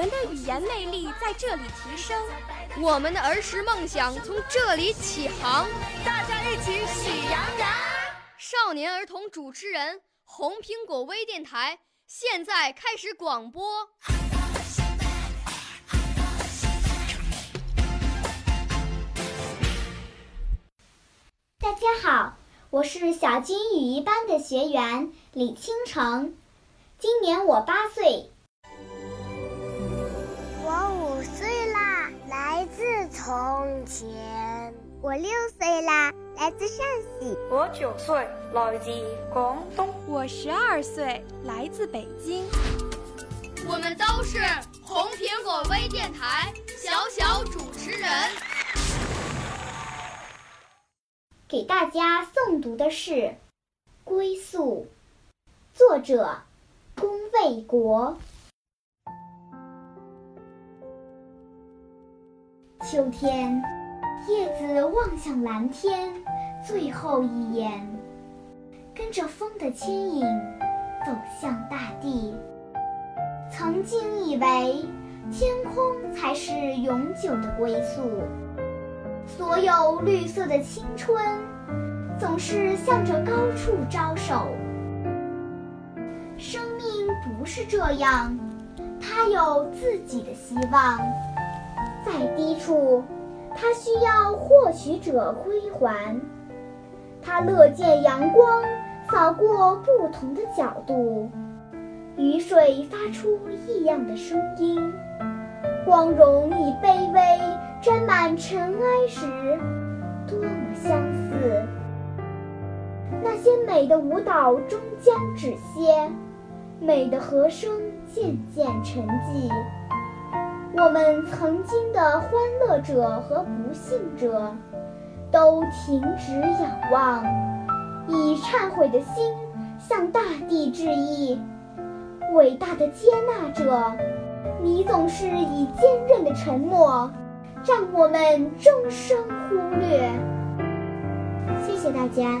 我们的语言魅力在这里提升，我们的儿时梦想从这里起航。大家一起喜羊羊。少年儿童主持人，红苹果微电台现在开始广播。大家好，我是小金语一班的学员李倾城，今年我八岁。前。我六岁啦，来自陕西。我九岁，来自广东。我十二岁，来自北京。我们都是红苹果微电台小小主持人。给大家诵读的是《归宿》，作者龚卫国。秋天，叶子望向蓝天，最后一眼，跟着风的牵引，走向大地。曾经以为天空才是永久的归宿。所有绿色的青春，总是向着高处招手。生命不是这样，它有自己的希望。在低处，它需要获取者归还。它乐见阳光扫过不同的角度，雨水发出异样的声音。光荣与卑微沾满尘埃时，多么相似！那些美的舞蹈终将止歇，美的和声渐渐沉寂。我们曾经的欢乐者和不幸者，都停止仰望，以忏悔的心向大地致意。伟大的接纳者！你总是以坚韧的沉默，让我们终生忽略。谢谢大家。